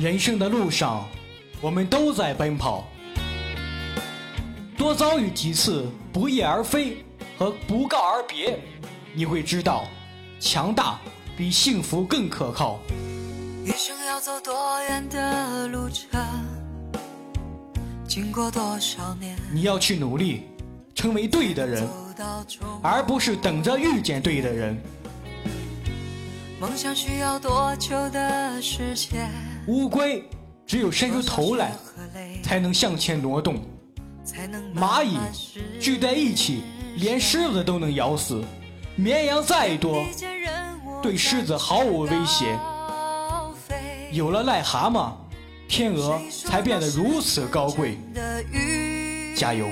人生的路上，我们都在奔跑。多遭遇几次不翼而飞和不告而别，你会知道，强大比幸福更可靠。一生要走多远的路程，经过多少年，你要去努力，成为对的人，而不是等着遇见对的人。梦想需要多久的时间？乌龟只有伸出头来，才能向前挪动。蚂蚁聚在一起，连狮子都能咬死。绵羊再多，对狮子毫无威胁。有了癞蛤蟆，天鹅才变得如此高贵。加油！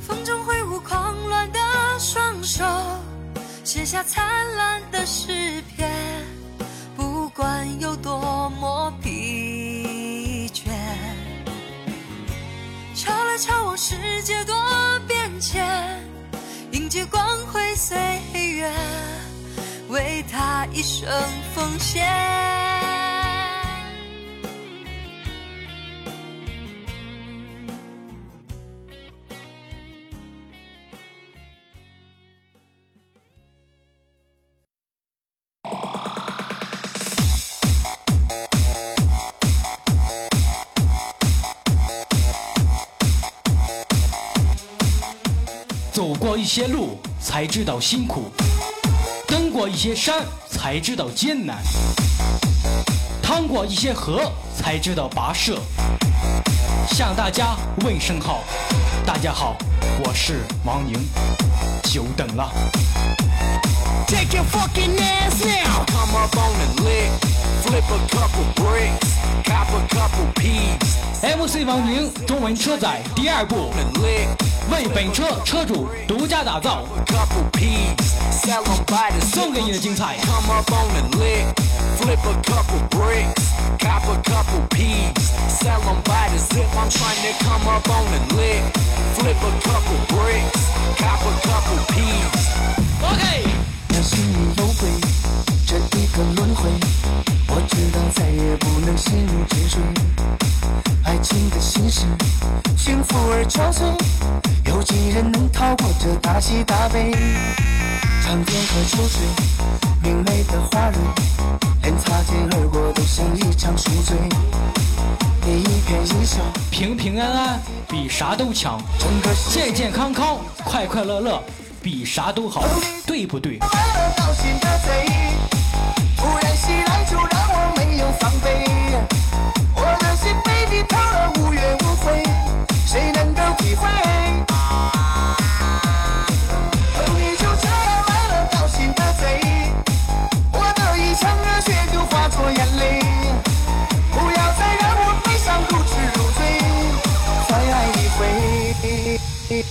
风中挥舞狂乱的双手，写下灿烂的诗篇。不管有多么疲倦。朝来朝往，世界多变迁，迎接光辉岁月，为他一生奉献。过一些路才知道辛苦，登过一些山才知道艰难，趟过一些河才知道跋涉。向大家问声好，大家好，我是王宁，久等了。MC 王宁中文车载第二部，为本车车主独家打造，送给你的精彩。让心里有鬼，这一个轮回，我知道再也不能心如止水。爱情的心事，幸福而憔悴，有几人能逃过这大喜大悲？长天和秋水，明媚的花蕊，连擦肩而过都像一场宿醉。你一颦一笑，平平安安比啥都强，健健康康，快快乐乐。比啥都好，对不对？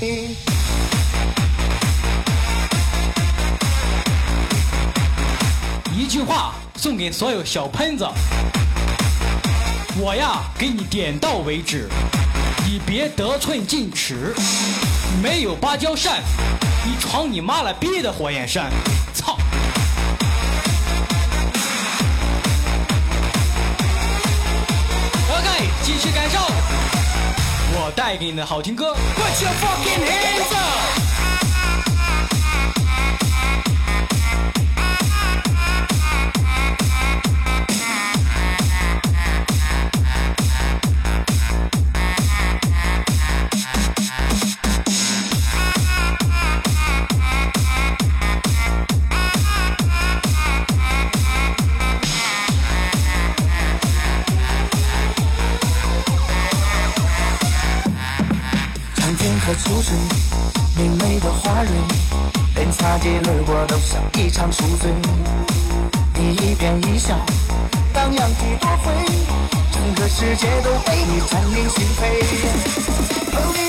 一。句话送给所有小喷子，我呀给你点到为止，你别得寸进尺。没有芭蕉扇，你闯你妈了逼的火焰山！操带给你的好听歌。秋连擦肩而过都像一场宿醉。你一颦一笑，荡漾几多回，整个世界都被你占领心扉。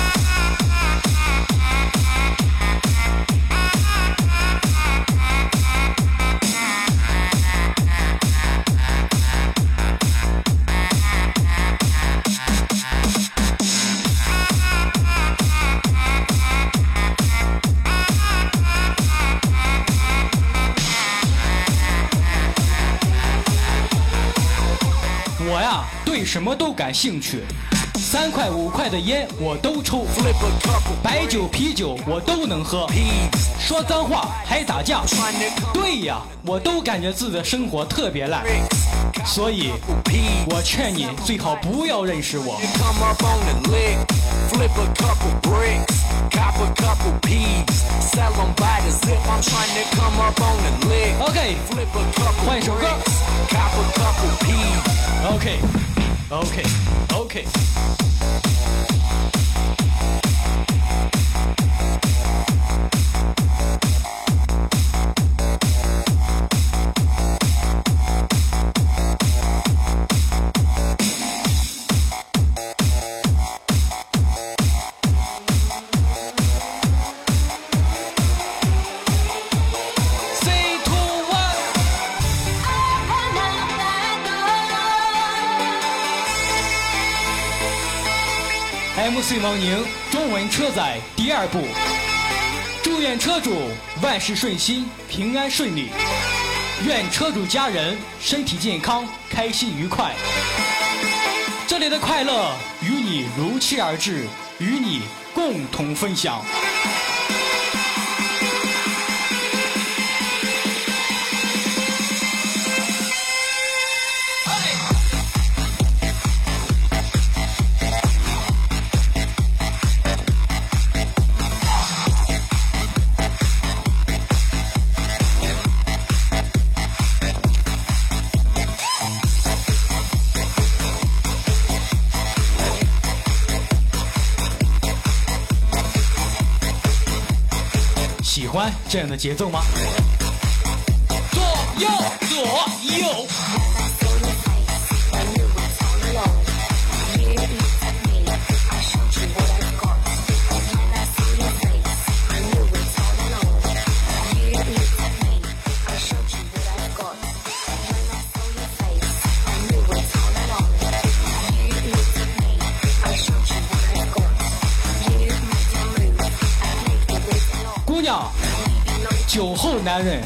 什么都感兴趣，三块五块的烟我都抽，白酒啤酒我都能喝，说脏话还打架，对呀，我都感觉自己的生活特别烂，所以，我劝你最好不要认识我。OK，换一首歌。OK。Okay, okay. MC 王宁中文车载第二部，祝愿车主万事顺心、平安顺利，愿车主家人身体健康、开心愉快。这里的快乐与你如期而至，与你共同分享。这样的节奏吗？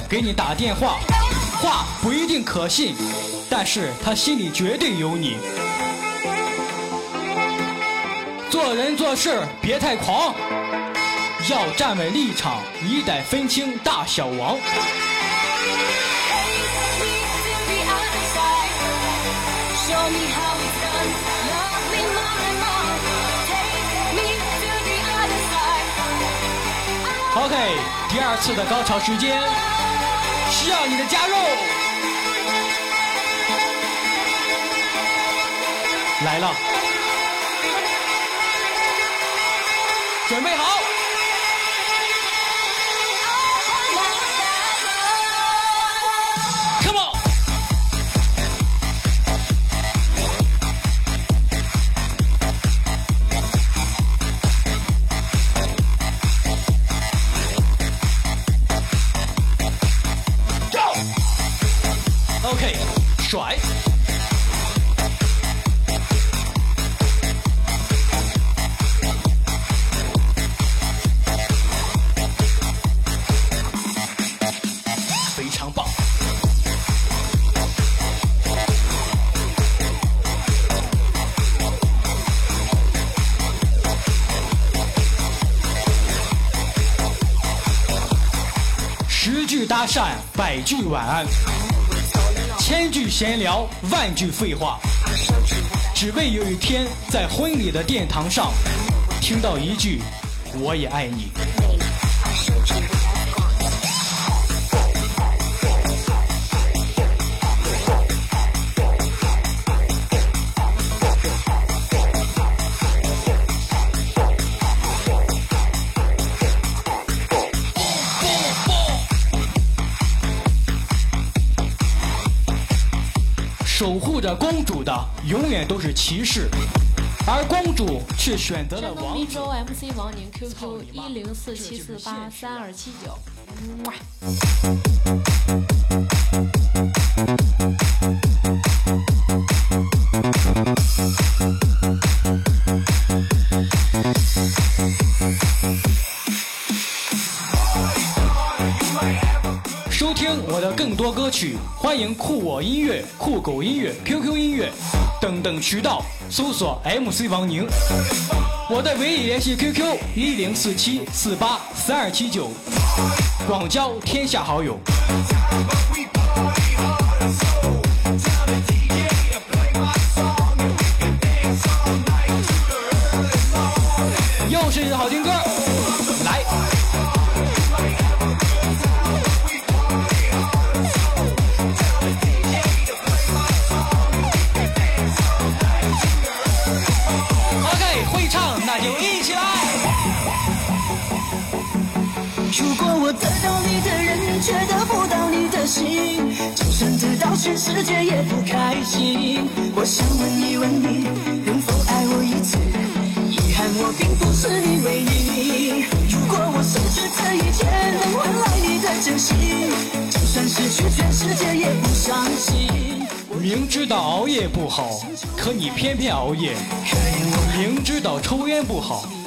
给你打电话，话不一定可信，但是他心里绝对有你。做人做事别太狂，要站稳立场，你得分清大小王。OK。第二次的高潮时间，需要你的加入。来了，准备好。句晚安，千句闲聊万句废话，只为有一天在婚礼的殿堂上听到一句“我也爱你”。永远都是骑士，而公主却选择了王子。山东 MC 王宁 QQ 一零四七四八三二七九。收听我的更多歌曲，欢迎酷我音乐、酷狗音乐、QQ 音乐等等渠道搜索 MC 王宁。我的唯一联系 QQ 一零四七四八三二七九，广交天下好友。全世界也不开心。我想问一问你，能否爱我一次？遗憾我并不是你唯一。如果我失去这一切，能换来你的真心，就算失去全世界也不伤心。明知道熬夜不好，可你偏偏熬夜；明知道抽烟不好，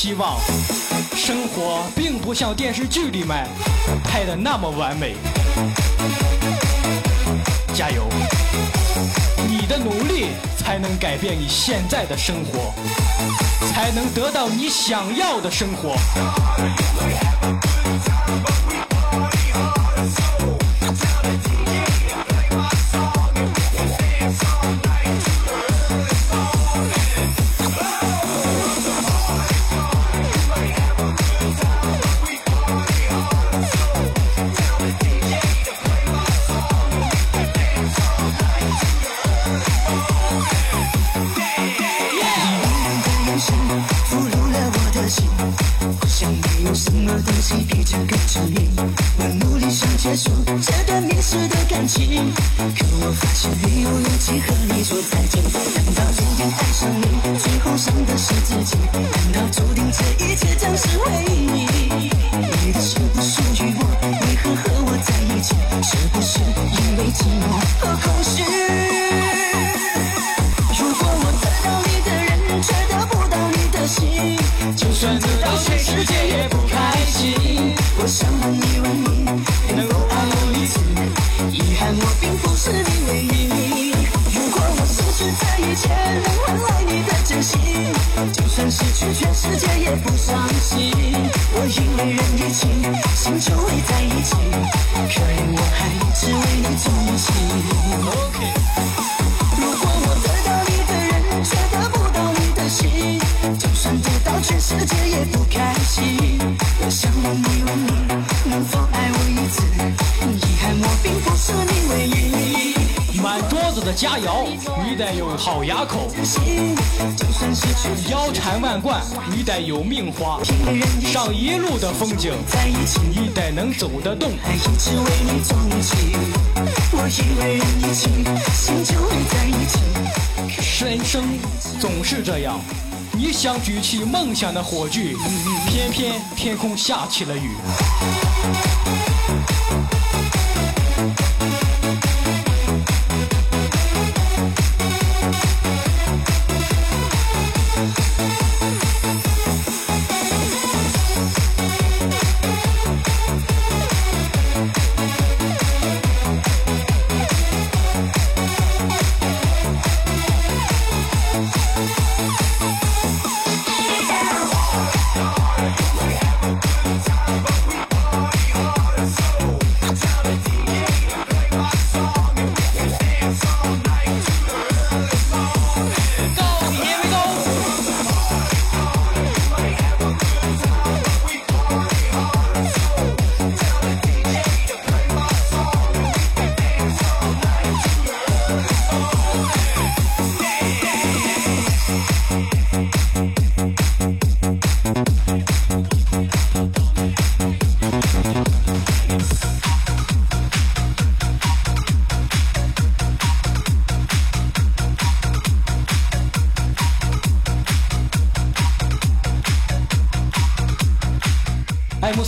希望，生活并不像电视剧里面拍的那么完美。加油，你的努力才能改变你现在的生活，才能得到你想要的生活。上一路的风景，在一起得能走得动。爱一起为你装起，我因为人一起心就会在一起。人生总是这样，你想举起梦想的火炬，偏偏天空下起了雨。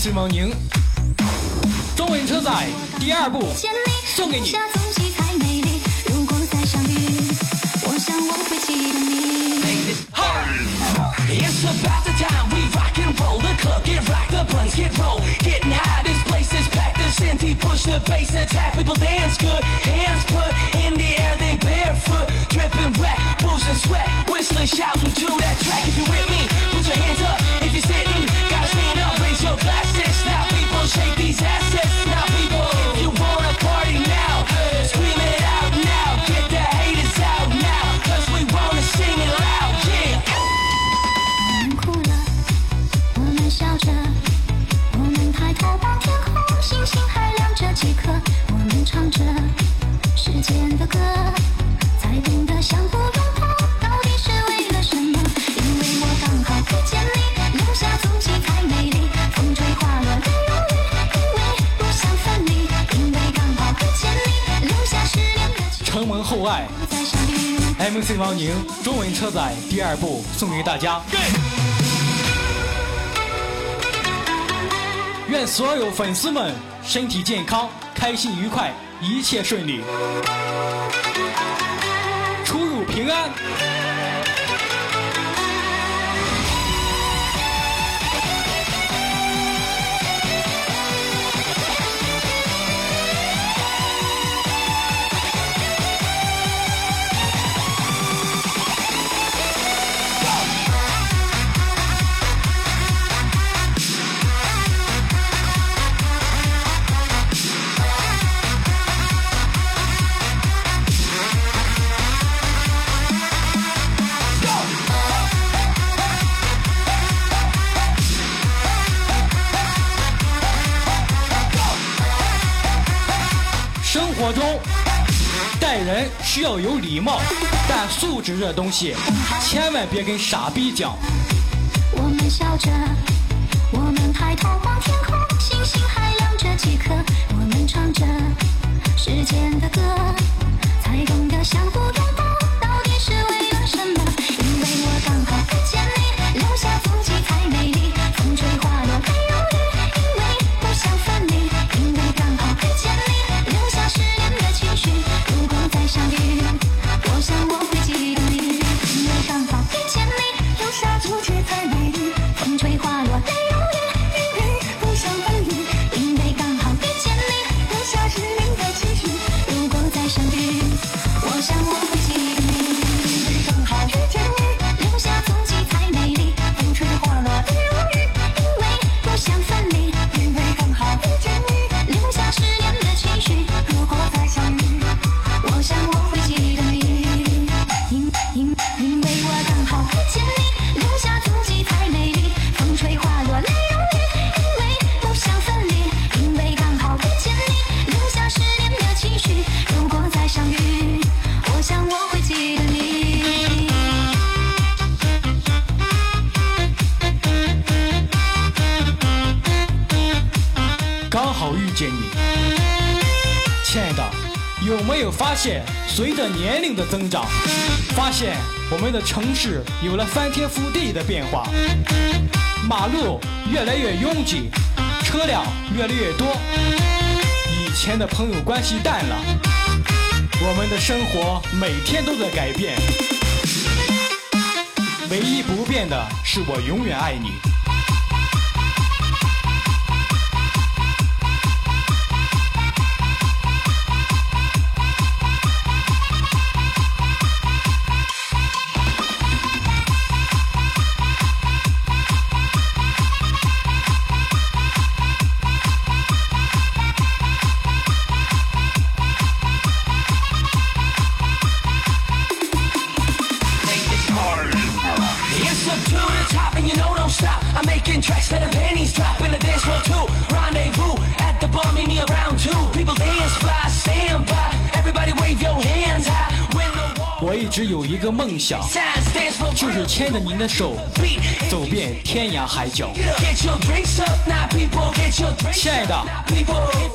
孙王宁。中文车载第二部送给你 it's about to time we rock and roll the clock get rock the bunch get roll hittin' hot this place is packed up this city push up face attack people dance good hands good in the air they barefoot drippin' wet pushin' sweat whistling shouts we do that track if you with me put your hands up shake mc 王宁中文车载第二部送给大家。愿所有粉丝们身体健康开心愉快一切顺利。出入平安。需要有礼貌但素质这东西千万别跟傻逼讲我们笑着我们抬头望天空星星还亮着几颗。我们唱着时间的歌才懂得相互拥抱的增长，发现我们的城市有了翻天覆地的变化，马路越来越拥挤，车辆越来越多，以前的朋友关系淡了，我们的生活每天都在改变，唯一不变的是我永远爱你。我一直有一个梦想就是牵着您的手走遍天涯海角。亲爱的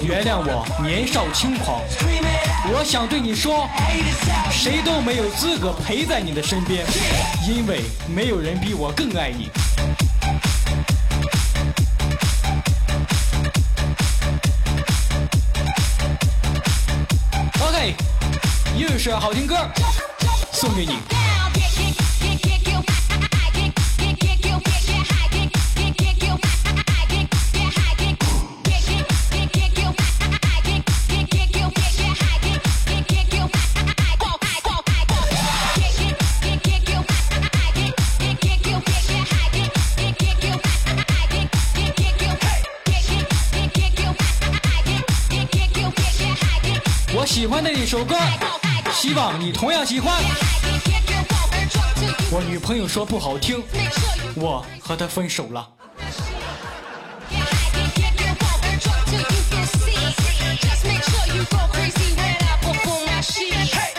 原谅我年少轻狂。我想对你说谁都没有资格陪在你的身边因为没有人比我更爱你。Ok 又是好听歌。送给你。我喜欢的一首歌，希望你同样喜欢。我女朋友说不好听，我和她分手了。来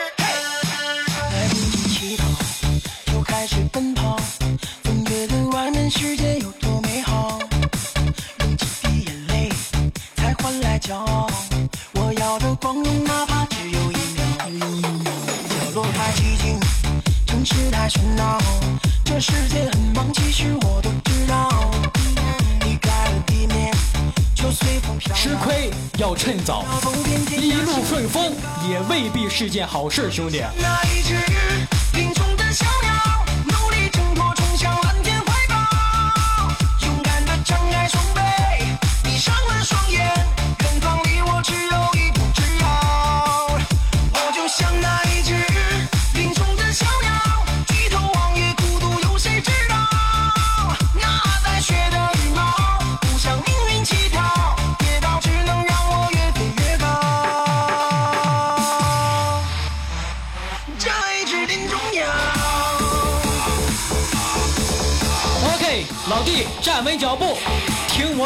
太喧闹，这世界很忙，其实我都知道。离开了地面，就随风飘摇。吃亏要趁早，一路顺风也未必是件好事，兄弟。那一只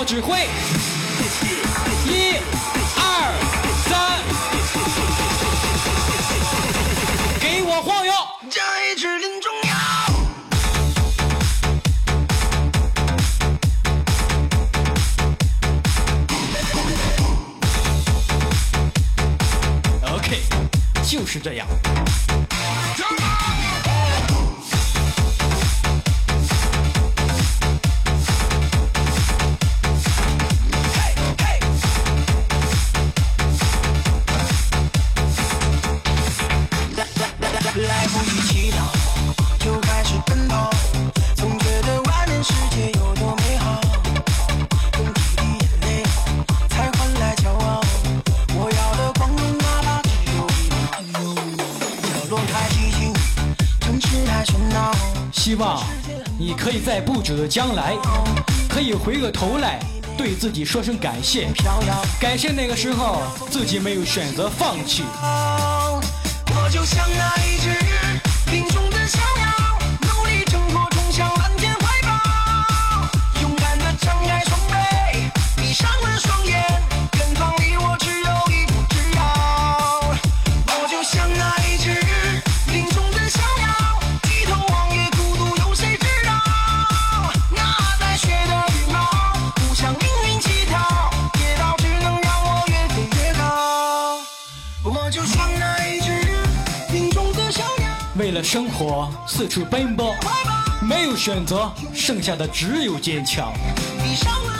我指挥。的将来，可以回过头来对自己说声感谢，感谢那个时候自己没有选择放弃。生活四处奔波，没有选择，剩下的只有坚强。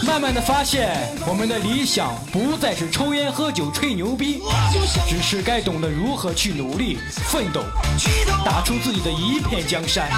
慢慢的发现，我们的理想不再是抽烟喝酒吹牛逼，只是该懂得如何去努力奋斗，打出自己的一片江山。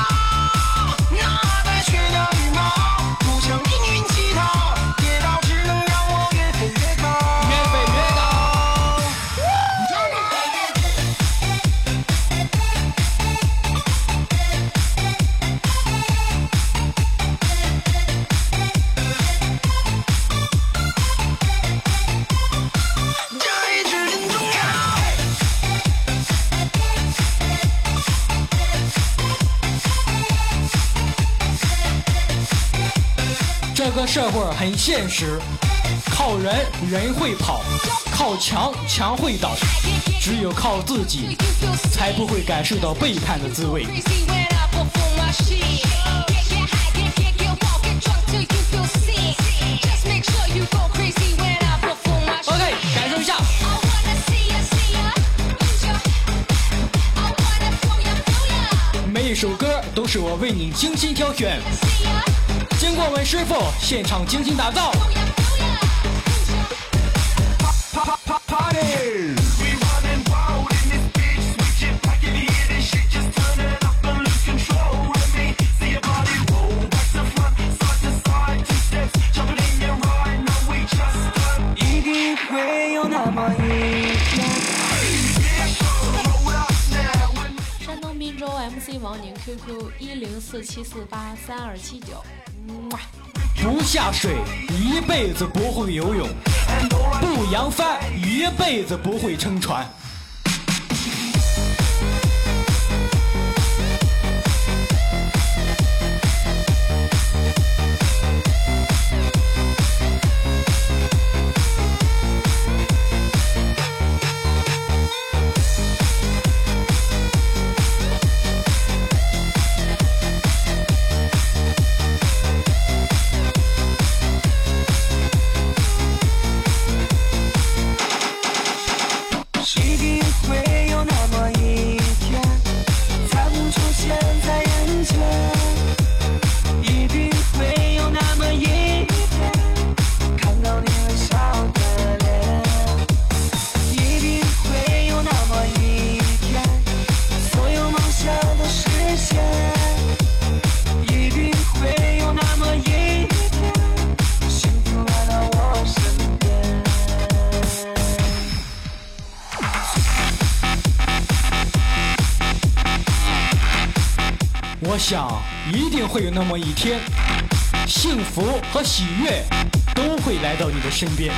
很现实，靠人人会跑，靠墙墙会倒，只有靠自己，才不会感受到背叛的滋味。OK，感受一下。每一首歌都是我为你精心挑选。经过文师傅现场精心打造。山东滨州 MC 王宁 QQ 一零四七四八三二七九。下水，一辈子不会游泳；不扬帆，一辈子不会撑船。会有那么一天，幸福和喜悦都会来到你的身边。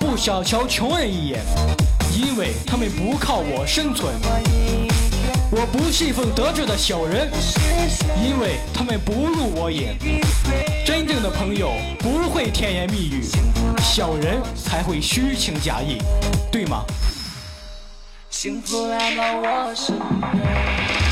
不小瞧穷人一眼，因为他们不靠我生存；我不信奉得志的小人，因为他们不入我眼。真正的朋友不会甜言蜜语，小人才会虚情假意，对吗？幸福来到我身边。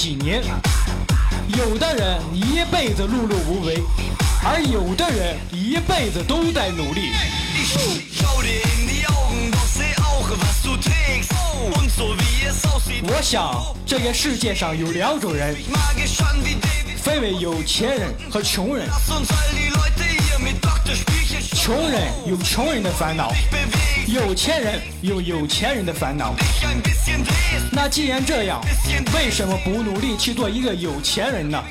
几年？有的人一辈子碌碌无为，而有的人一辈子都在努力。我想，这个世界上有两种人，分为有钱人和穷人。穷人有穷人的烦恼，有钱人有有钱人的烦恼。那既然这样，为什么不努力去做一个有钱人呢？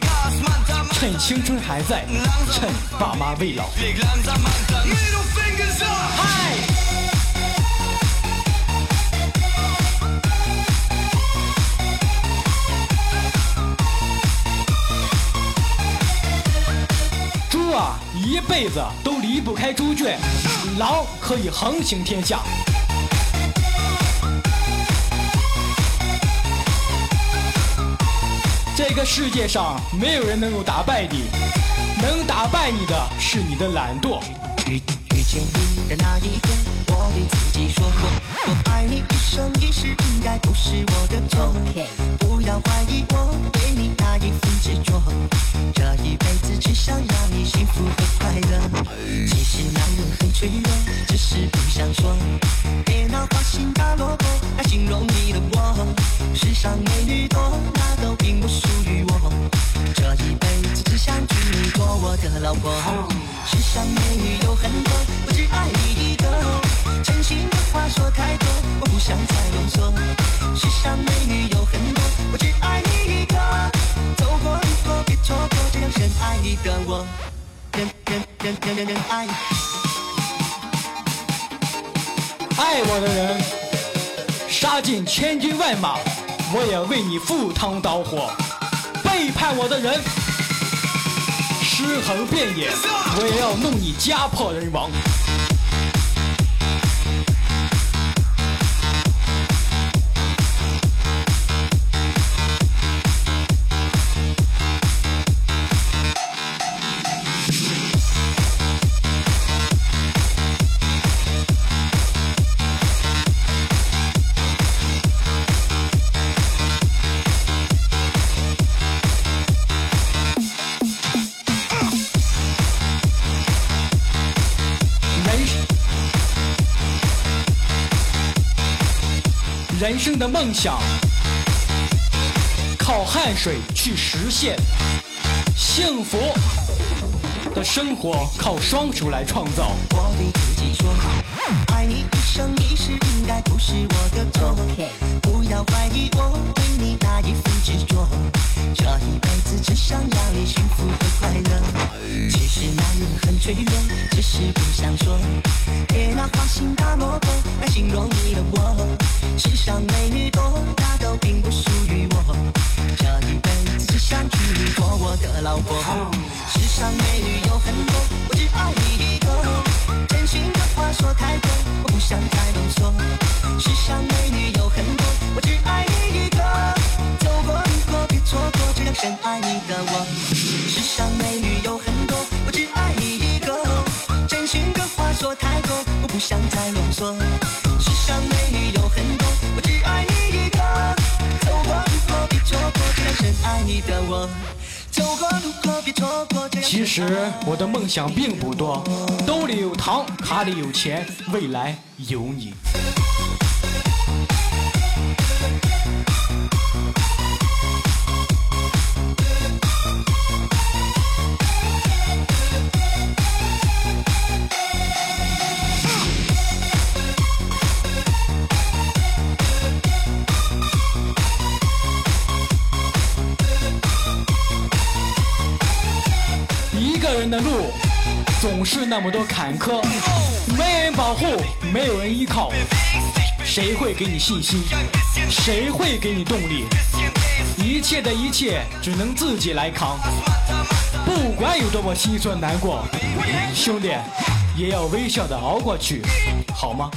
趁青春还在，趁爸妈未老。猪啊，一辈子都离不开猪圈，狼可以横行天下。这个世界上没有人能够打败你，能打败你的是你的懒惰。遇见你的那一天，我对自己说过，我爱你一生一世，应该不是我的错。不要怀疑我对你那一份执着，这一辈子只想让你幸福和快乐。其实男人很脆弱，只是不想说。别拿花心大萝卜来形容你的我，世上美女多，那都并不属于我。这一辈子只想娶你做我的老婆。世上美女有很多，我只爱你一个。真心的话说太多，我不想再啰嗦。世上美女有很多，我只爱你一个。走过路过别错过，这样深爱你的我，人人人人人人爱你。爱我的人，杀尽千军万马，我也为你赴汤蹈火；背叛我的人，尸横遍野，我也要弄你家破人亡。生的梦想，靠汗水去实现；幸福的生活靠双手来创造。爱你一生一世应该不是我的错。不要怀疑我对你那一份执着，这一辈子只想让你幸福和快乐。其实男人很脆弱，只是不想说。别拿花心大萝卜来形容你的我。世上美女多，那都并不属于我。这一辈子只想娶你做我的老婆。世上美女有很多，我只爱你一个。真心的话说太多，我不想再啰嗦。世上美女有很多，我只爱你一个。走过路过别错过，这样深爱你的我。世上美女有很多，我只爱你一个。真心的话说太多，我不想再啰嗦。世上美女有很多，我只爱你一个。走过路过别错过，这样深爱你的我。其实我的梦想并不多，兜里有糖，卡里有钱，未来有你。人的路总是那么多坎坷，没人保护，没有人依靠，谁会给你信心？谁会给你动力？一切的一切只能自己来扛，不管有多么心酸难过，兄弟也要微笑的熬过去，好吗？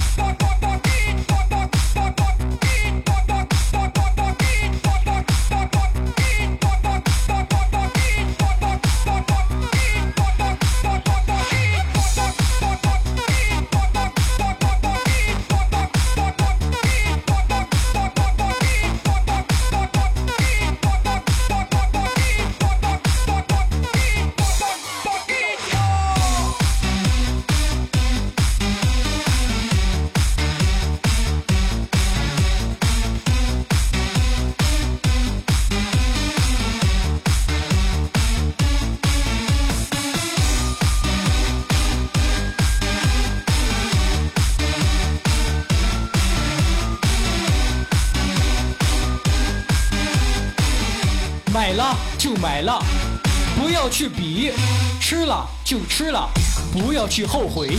去比；吃了就吃了，不要去后悔；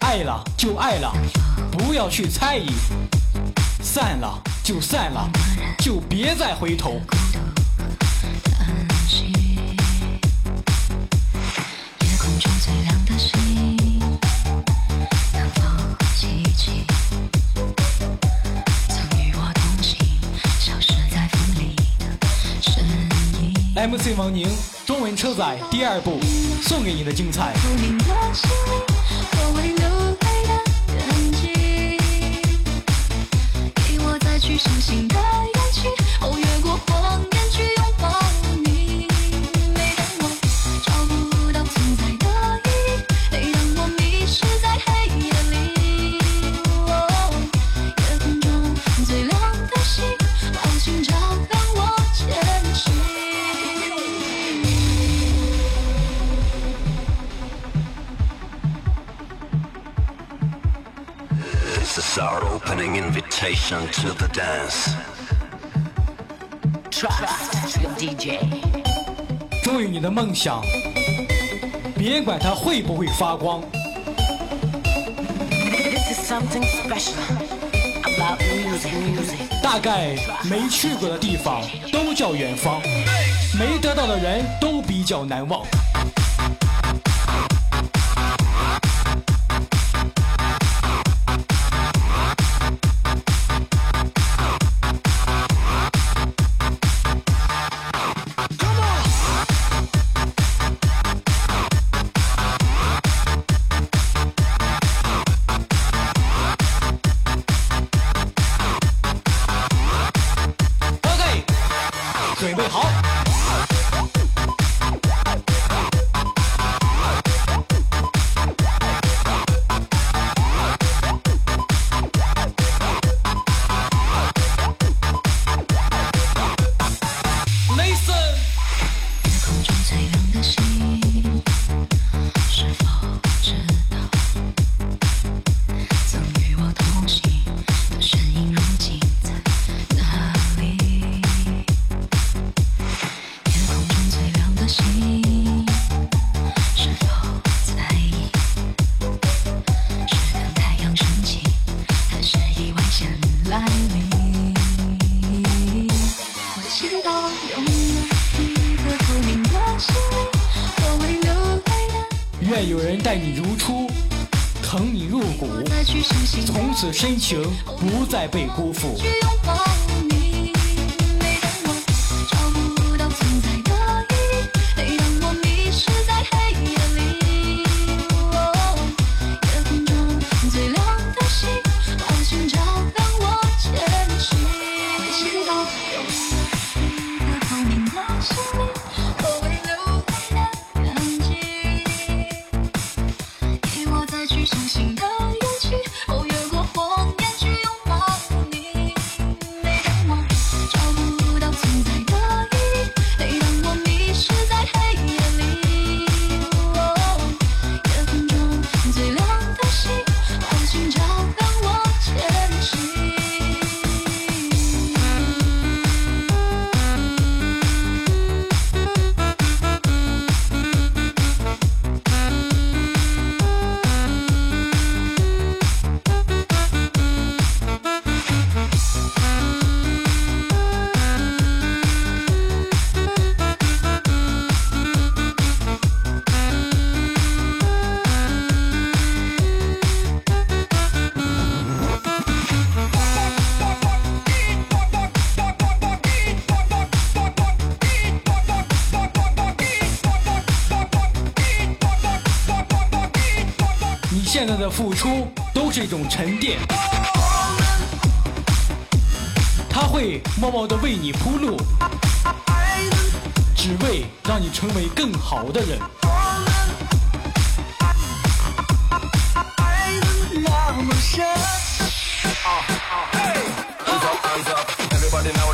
爱了就爱了，不要去猜疑；散了就散了，就别再回头。MC 王宁。中文车载第二部送给你的精彩。Invitation to the dance. Trust your DJ. 忠于你的梦想，别管它会不会发光。This is something special about music. music. 大概没去过的地方都叫远方，没得到的人都比较难忘。愿有人待你如初疼你入骨从此深情不再被辜负。的付出都是一种沉淀，他会默默的为你铺路，只为让你成为更好的人。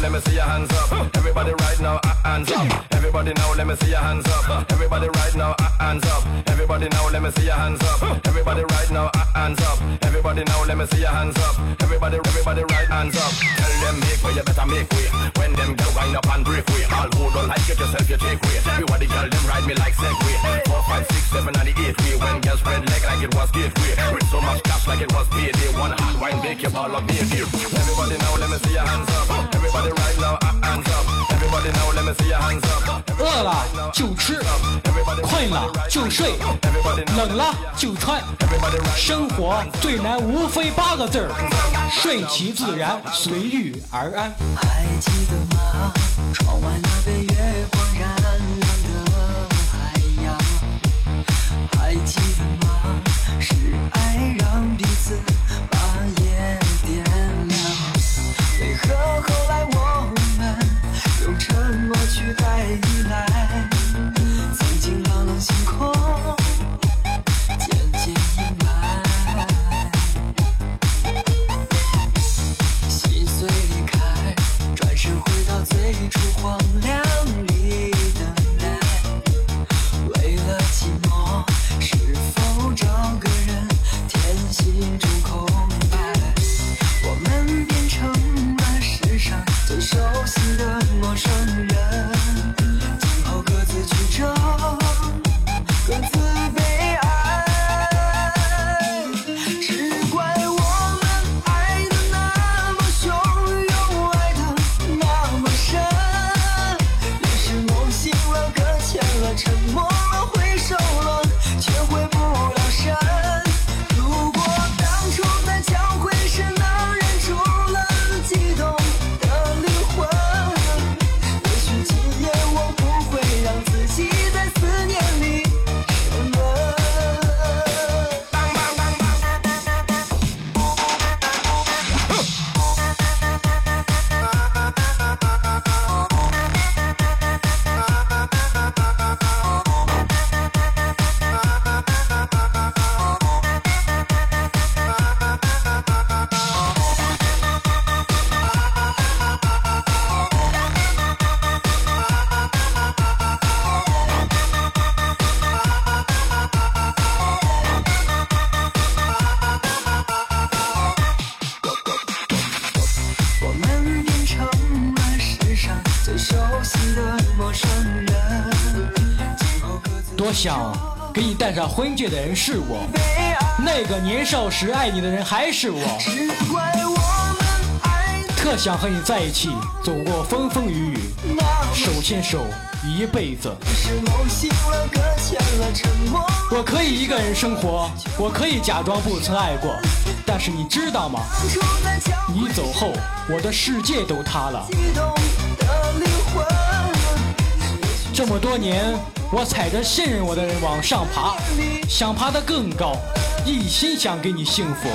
Let me see your hands up. Everybody right now, uh, hands up. Everybody now, let me see your hands up. Everybody right now, uh, hands up. Everybody now, let me see your hands up. Everybody right now, uh, hands up. Everybody now, let me see your hands up. Everybody, everybody right hands up. Tell them make way, you better make way. When them get wind up and break way. All who don't like it yourself, you take way. Everybody girl, them ride me like Segway. Four, five, six, seven, and the eight way. When girls spread leg like it was gateway. With so much cash like it was payday. One hot wine, make your ball up, baby. Everybody now, let me see your hands up. Everybody right now, uh, hands up. Everybody now, let me see your hands up. 饿了就吃，困了就睡，冷了就穿。生活最难无非八个字儿：顺其自然，随遇而安。还记得吗？窗外那边月光冉冉的海洋，还记得吗？是爱让彼此我俩。婚戒的人是我，那个年少时爱你的人还是我。只怪我们爱的特想和你在一起，走过风风雨雨，手牵手一辈子。我可以一个人生活，我可以假装不曾爱过，但是你知道吗？你走后，我的世界都塌了。这么多年，我踩着信任我的人往上爬，想爬得更高，一心想给你幸福，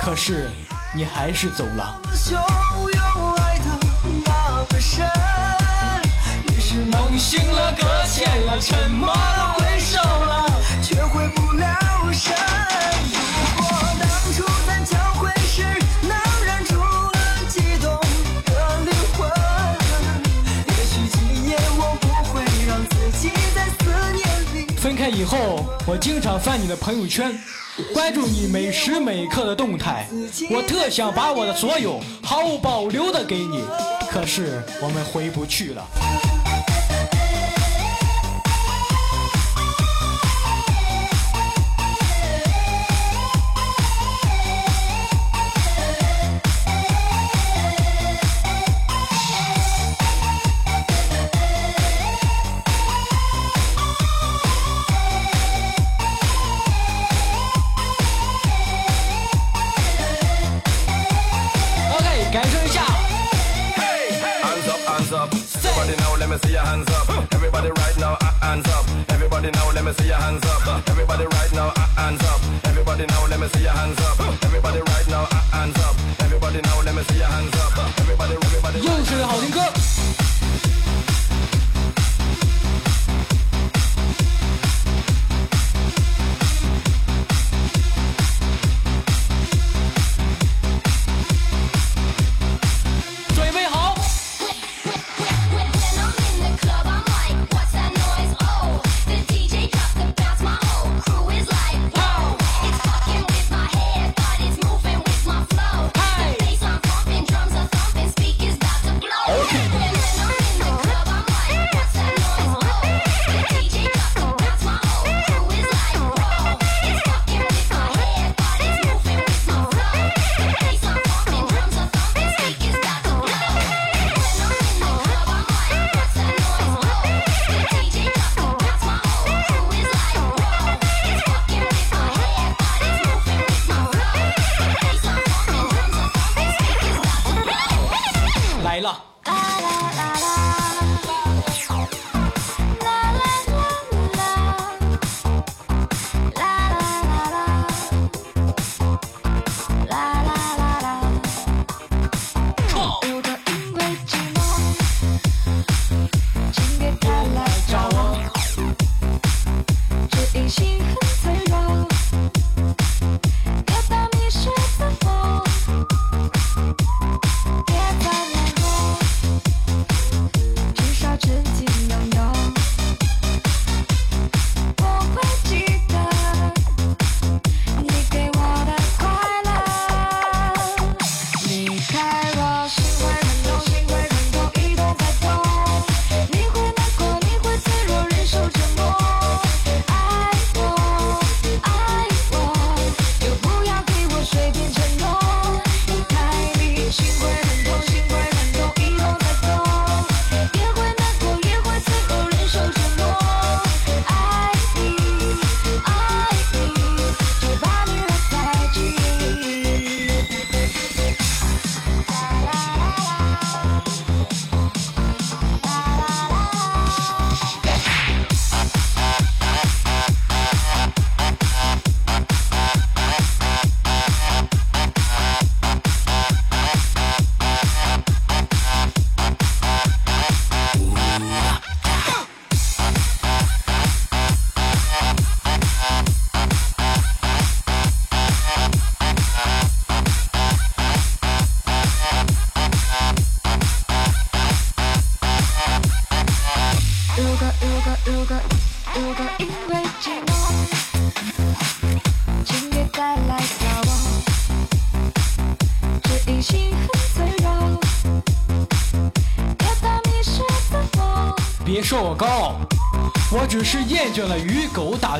可是你还是走了。爱的那么深。于是梦醒了，搁浅了，沉默，了，以后，我经常翻你的朋友圈，关注你每时每刻的动态。我特想把我的所有毫无保留的给你，可是我们回不去了。Hands.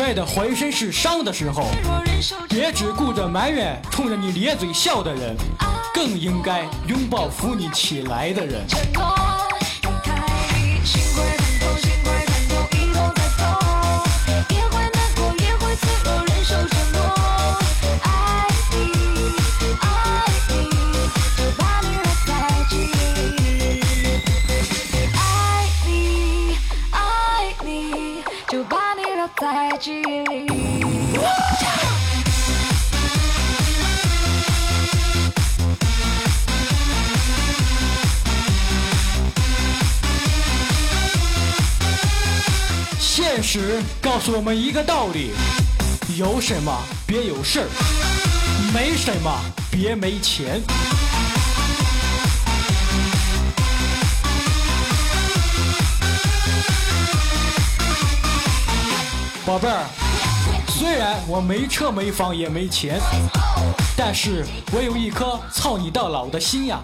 摔得浑身是伤的时候，别只顾着埋怨冲着你咧嘴笑的人，更应该拥抱扶你起来的人。告诉我们一个道理：有什么别有事儿，没什么别没钱。宝贝儿，虽然我没车没房也没钱，但是我有一颗操你到老的心呀。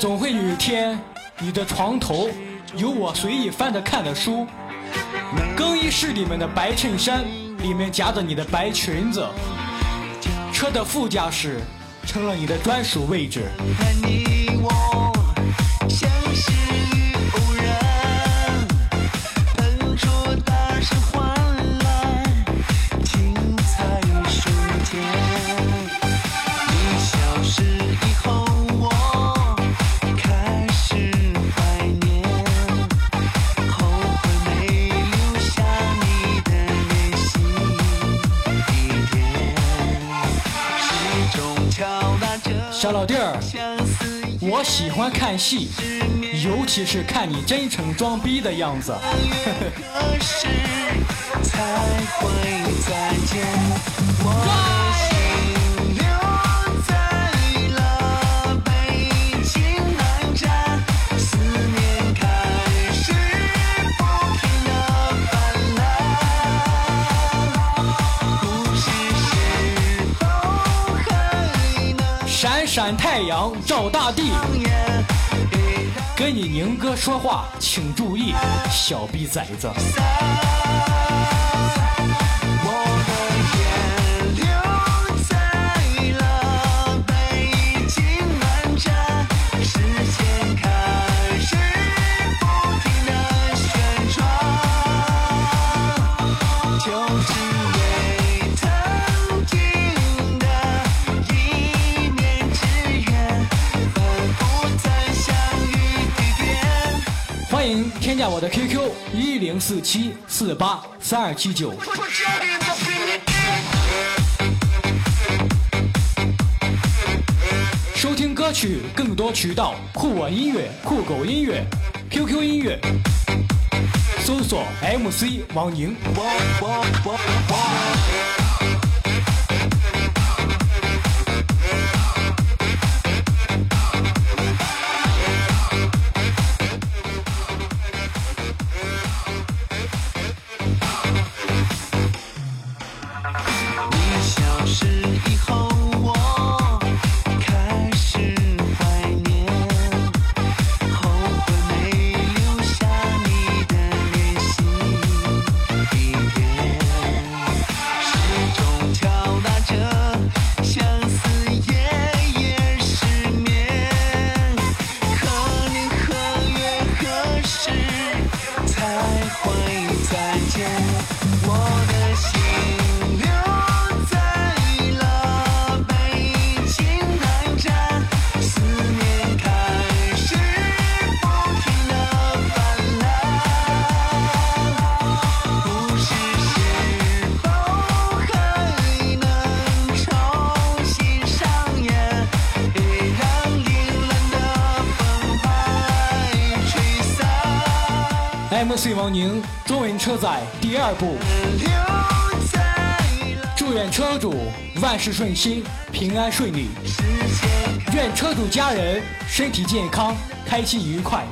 总会有一天，你的床头有我随意翻着看的书，更衣室里面的白衬衫里面夹着你的白裙子，车的副驾驶成了你的专属位置。小老弟儿，我喜欢看戏，尤其是看你真诚装逼的样子。何时闪闪太阳照大地，跟你宁哥说话请注意，小逼崽子。加我的 QQ 一零四七四八三二七九。收听歌曲更多渠道：酷我音乐、酷狗音乐、QQ 音乐，搜索 MC 王宁。岁王宁中文车载第二部。祝愿车主万事顺心平安顺利。愿车主家人身体健康开心愉快。